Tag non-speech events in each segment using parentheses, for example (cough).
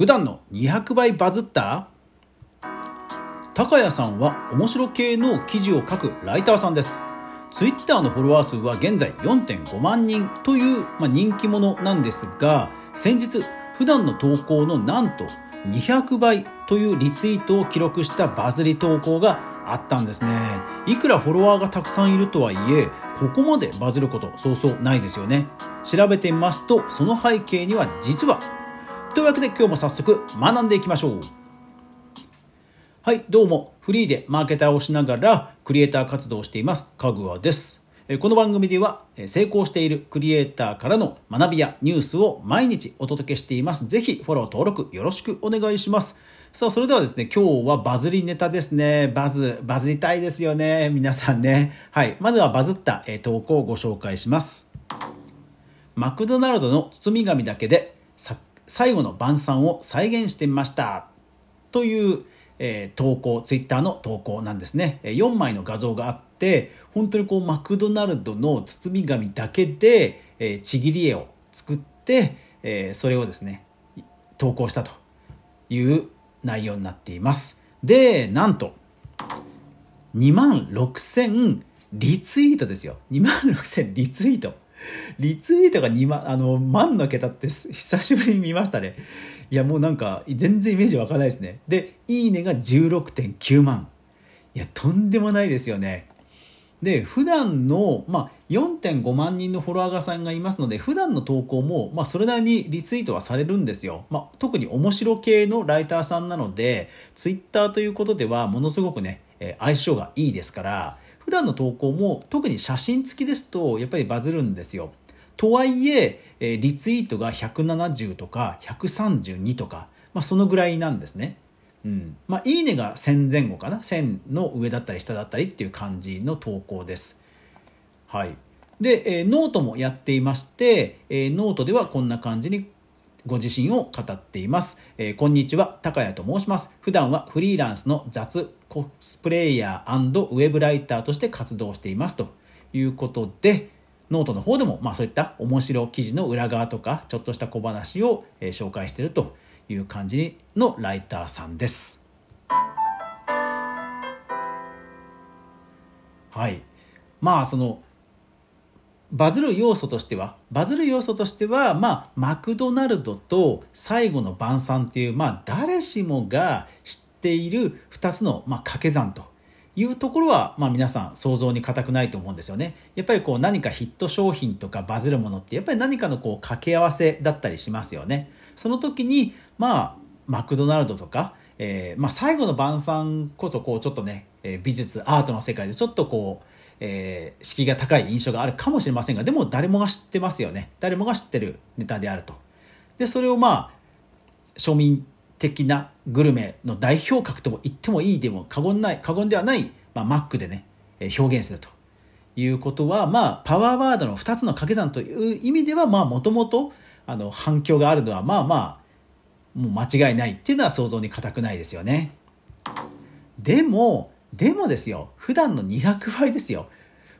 普段の200倍バズった？高谷さんは面白系の記事を書くライターさんです。ツイッターのフォロワー数は現在4.5万人という、ま、人気者なんですが先日普段の投稿のなんと200倍というリツイートを記録したバズり投稿があったんですね。いくらフォロワーがたくさんいるとはいえここまでバズることそうそうないですよね。調べてみますとその背景には実はというわけで今日も早速学んでいきましょう。はい、どうも。フリーでマーケターをしながらクリエイター活動をしています、かぐわです。この番組では成功しているクリエイターからの学びやニュースを毎日お届けしています。ぜひフォロー登録よろしくお願いします。さあ、それではですね、今日はバズりネタですね。バズ、バズりたいですよね。皆さんね。はい。まずはバズった投稿をご紹介します。マクドナルドの包み紙だけで最後の晩餐を再現してみました。という、えー、投稿ツイッターの投稿なんですね。4枚の画像があって本当にこうマクドナルドの包み紙だけで、えー、ちぎり絵を作って、えー、それをですね投稿したという内容になっています。でなんと2万6000リツイートですよ。2万6000リツイート。(laughs) リツイートが2万、あの、万の桁って久しぶりに見ましたね。いや、もうなんか、全然イメージ湧かないですね。で、いいねが16.9万。いや、とんでもないですよね。で、普段の、まあ、4.5万人のフォロワーさんがいますので、普段の投稿も、まあ、それなりにリツイートはされるんですよ。まあ、特に面白系のライターさんなので、ツイッターということでは、ものすごくね、相性がいいですから、普段の投稿も特に写真付きですとやっぱりバズるんですよ。とはいええリツイートが170とか132とか、まあ、そのぐらいなんですね。うんまあ、いいねが1000前後かな？1000の上だったり下だったりっていう感じの投稿です。はい、で、えー、ノートもやっていまして、えー、ノートではこんな感じにご自身を語っています。えー、こんにちは、高谷と申します。普段はフリーランスの雑コスプレイヤーウェブライターとして活動していますということで、ノートの方でも、まあそういった面白記事の裏側とか、ちょっとした小話を、え、紹介しているという感じのライターさんです。はい。まあそのバズる要素としては、バズる要素としては、まあ、マクドナルドと最後の晩餐っていう、まあ、誰しもが知ってている2つの、まあ、掛け算というところは、まあ、皆さん想像に難くないと思うんですよね。やっぱりこう何かヒット商品とかバズるものって、やっぱり何かのこう掛け合わせだったりしますよね。その時に、まあ、マクドナルドとか、えー、まあ、最後の晩餐こそこうちょっとね、え美術アートの世界でちょっとこうえー、敷居が高い印象があるかもしれませんがでも誰もが知ってますよね誰もが知ってるネタであるとでそれをまあ庶民的なグルメの代表格とも言ってもいいでも過言ない過言ではない、まあ、マックでね表現するということはまあパワーワードの2つの掛け算という意味ではまあもともと反響があるのはまあまあもう間違いないっていうのは想像に難くないですよねでもでもですよ普段の200倍ですよ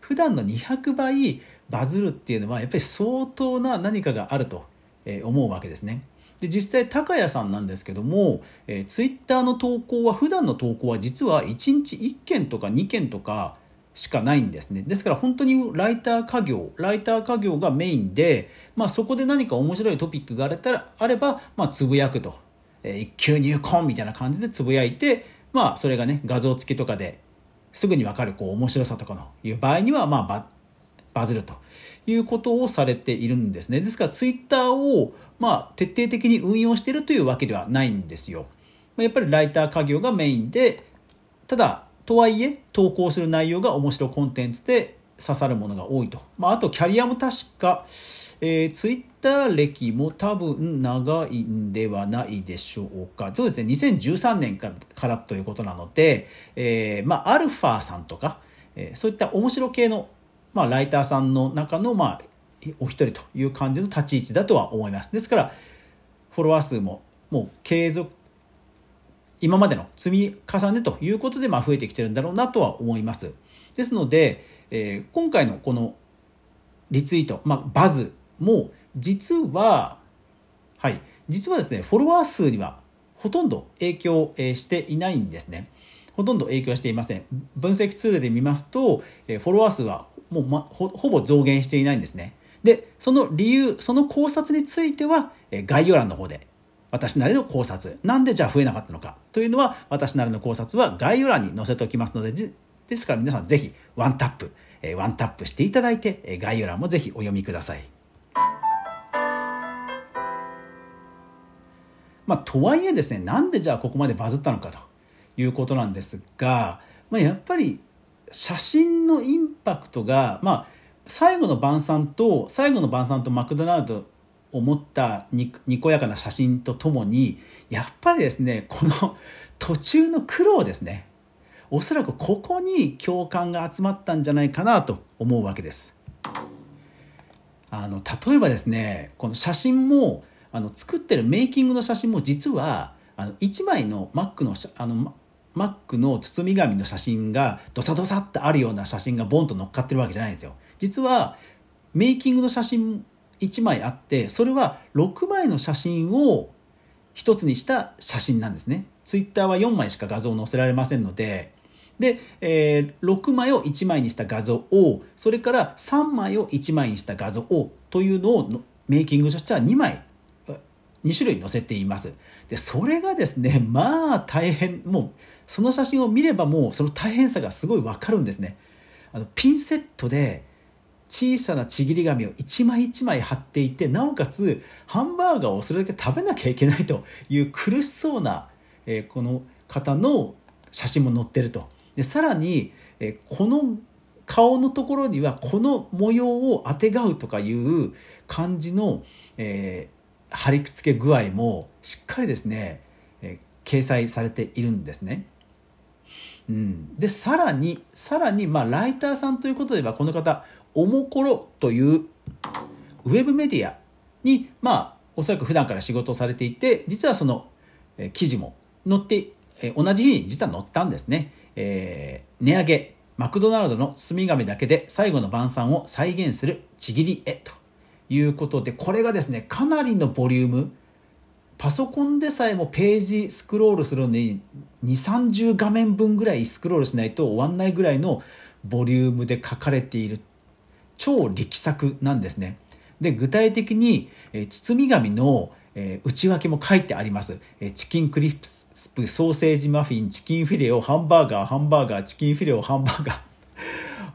普段の200倍バズるっていうのはやっぱり相当な何かがあると思うわけですね。で実際高谷さんなんですけども、えー、ツイッターの投稿は普段の投稿は実は1日1件とか2件とかしかないんですね。ですから本当にライター家業ライター家業がメインで、まあ、そこで何か面白いトピックがあれたらあれば、まあ、つぶやくと、えー、一級入魂みたいな感じでつぶやいてまあそれがね画像付きとかですぐに分かるこう面白さとかの。いう場合にはまあバズるということをされているんですね。ですからツイッターをまあ徹底的に運用しているというわけではないんですよ。やっぱりライター家業がメインでただとはいえ投稿する内容が面白コンテンツで刺さるものが多いと、まあ、あとキャリアも確かえー、ツイッター歴も多分長いんではないでしょうか。そうですね、2013年からということなので、えー、まあ、アルファさんとか、えー、そういった面白系の、まあ、ライターさんの中の、まあ、お一人という感じの立ち位置だとは思います。ですから、フォロワー数ももう継続、今までの積み重ねということで、まあ、増えてきてるんだろうなとは思います。ですので、えー、今回のこのリツイート、まあ、バズも実は、はい、実はですねフォロワー数にはほとんど影響していないんですねほとんど影響していません分析ツールで見ますとフォロワー数はもう、ま、ほぼ増減していないんですね。でその理由その考察についてはえ概要欄の方で私なりの考察。なんでじゃあ増えなかったのか。というのは私なりの考察は概要欄に載せておきますのでですから皆さんぜひワンタップえワンタップしていただいてえ概要欄もぜひお読みください。まあ、とはいえですねなんでじゃあここまでバズったのかということなんですが、まあ、やっぱり写真のインパクトが、まあ、最後の晩餐と最後の晩餐とマクドナルドを持ったにこやかな写真とともにやっぱりですねこの途中の苦労ですねおそらくここに共感が集まったんじゃないかなと思うわけです。あの例えばですねこの写真もあの作ってるメイキングの写真も実はあの1枚の Mac のあの Mac の包み紙の写真がドサドサってあるような写真がボンと乗っかってるわけじゃないんですよ。実はメイキングの写真1枚あってそれは6枚の写真を1つにした写真なんですね。Twitter は4枚しか画像を載せられませんのでで、えー、6枚を1枚にした画像をそれから3枚を1枚にした画像をというのをメイキングとしては2枚2種類載せています。でそれがですね (laughs) まあ大変もうその写真を見ればもうその大変さがすごい分かるんですね。あのピンセットで小さなちぎり紙を一枚一枚貼っていてなおかつハンバーガーをそれだけ食べなきゃいけないという苦しそうな、えー、この方の写真も載ってると。でさらに、えー、この顔のところにはこの模様をあてがうとかいう感じの、えー、貼り付け具合もしっかりですね、え、掲載されているんですね。うん、でさらにさらに、まあ、ライターさんということではこの方おもころというウェブメディアにまあおそらく普段から仕事をされていて実はその、えー、記事も載って、え、同じ日に実は載ったんですね。えー、値上げマクドナルドの包み紙だけで最後の晩餐を再現するちぎり絵ということでこれがですねかなりのボリューム。パソコンでさえもページスクロールするのに2 3 0画面分ぐらいスクロールしないと終わんないぐらいのボリュームで書かれている超力作なんですね。で具体的に、え包み紙の、え内訳も書いてあります、えチキンクリスプソーセージマフィンチキンフィレオハンバーガーハンバーガーチキンフィレオハンバーガー。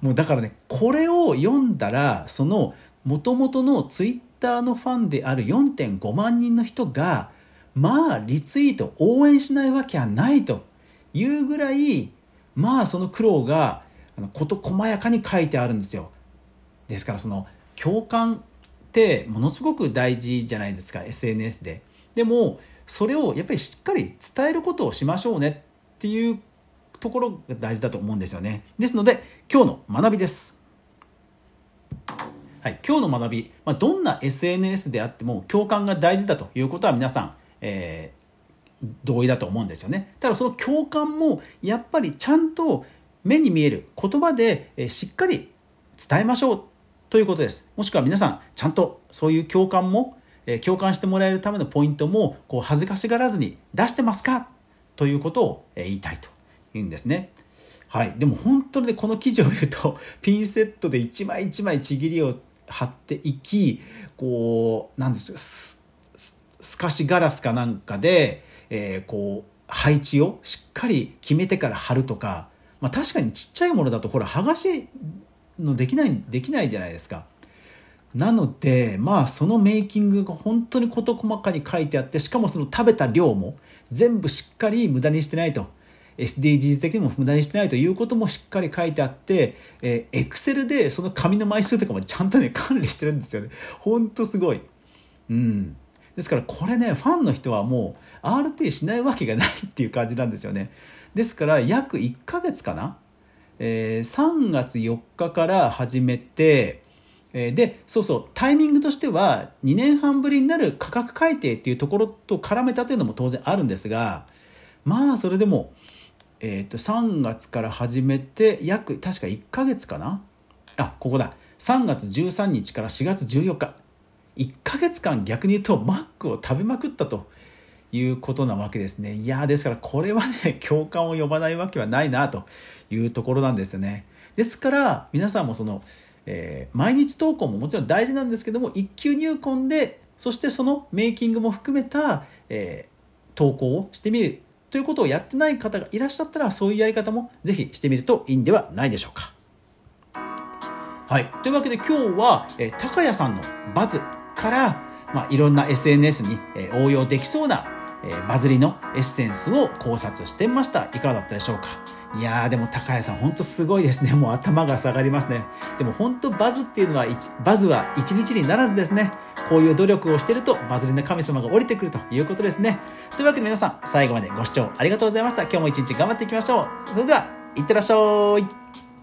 もうだからねこれを読んだらそのもともとのツイッターのファンである4.5万人の人がまあリツイート応援しないわけはないというぐらいまあその苦労が事細やかに書いてあるんですよ。ですからその共感ってものすごく大事じゃないですか SNS で。でもそれをやっぱりしっかり伝えることをしましょうねっていうところが大事だと思うんですよね。ですので今日の学びです。はい、今日の学び、まあ、どんな SNS であっても共感が大事だということは皆さん、えー、同意だと思うんですよね。ただその共感もやっぱりちゃんと目に見える言葉で、えしっかり伝えましょうということです。もしくは皆さんちゃんとそういう共感も、え共感してもらえるためのポイントもこう恥ずかしがらずに出してますかということを、え言いたいというんですね。はい、でも本当に、ね、この記事を見るとピンセットで一枚一枚ちぎりを貼っていきこうなんです透かしガラスかなんかで、えー、こう配置をしっかり決めてから貼るとか、まあ、確かにちっちゃいものだとほら剥がしのできないできないじゃないですか。なのでまあそのメイキングが本当に事細かに書いてあってしかもその食べた量も全部しっかり無駄にしてないと SDGs 的にも無駄にしてないということもしっかり書いてあって、えー、Excel でその紙の枚数とかもちゃんとね、管理してるんですよね。ほんとすごい。うん。ですからこれね、ファンの人はもう RT しないわけがないっていう感じなんですよね。ですから約1ヶ月かな？えー、3月4日から始めて、え、で、そうそう、タイミングとしては2年半ぶりになる価格改定っていうところと絡めたというのも当然あるんですが、まあそれでも、えー、と3月から始めて約確か1ヶ月かな？あここだ3月13日から4月14日1ヶ月間逆に言うとマックを食べまくったということなわけですね。いやですからこれはね、共感を呼ばないわけはないなというところなんですよね。ですから皆さんもその、えー、毎日投稿ももちろん大事なんですけども、一級入魂で、そしてそのメイキングも含めた、えー、投稿をしてみるということをやってない方がいらっしゃったら、そういうやり方もぜひしてみるといいんではないでしょうか。はい。というわけで今日は、えー、高谷さんのバズから、まあ、いろんな SNS に、えー、応用できそうなえー、バズりのエッセンスを考察してみました。いかがだったでしょうか？いやーでも高谷さんほんとすごいですね。(laughs) もう頭が下がりますね。でも本当バズっていうのは、バズは一日にならずですね。こういう努力をしてるとバズりの神様が降りてくるということですね。というわけで皆さん最後までご視聴ありがとうございました。今日も一日頑張っていきましょう。それでは、いってらっしゃい。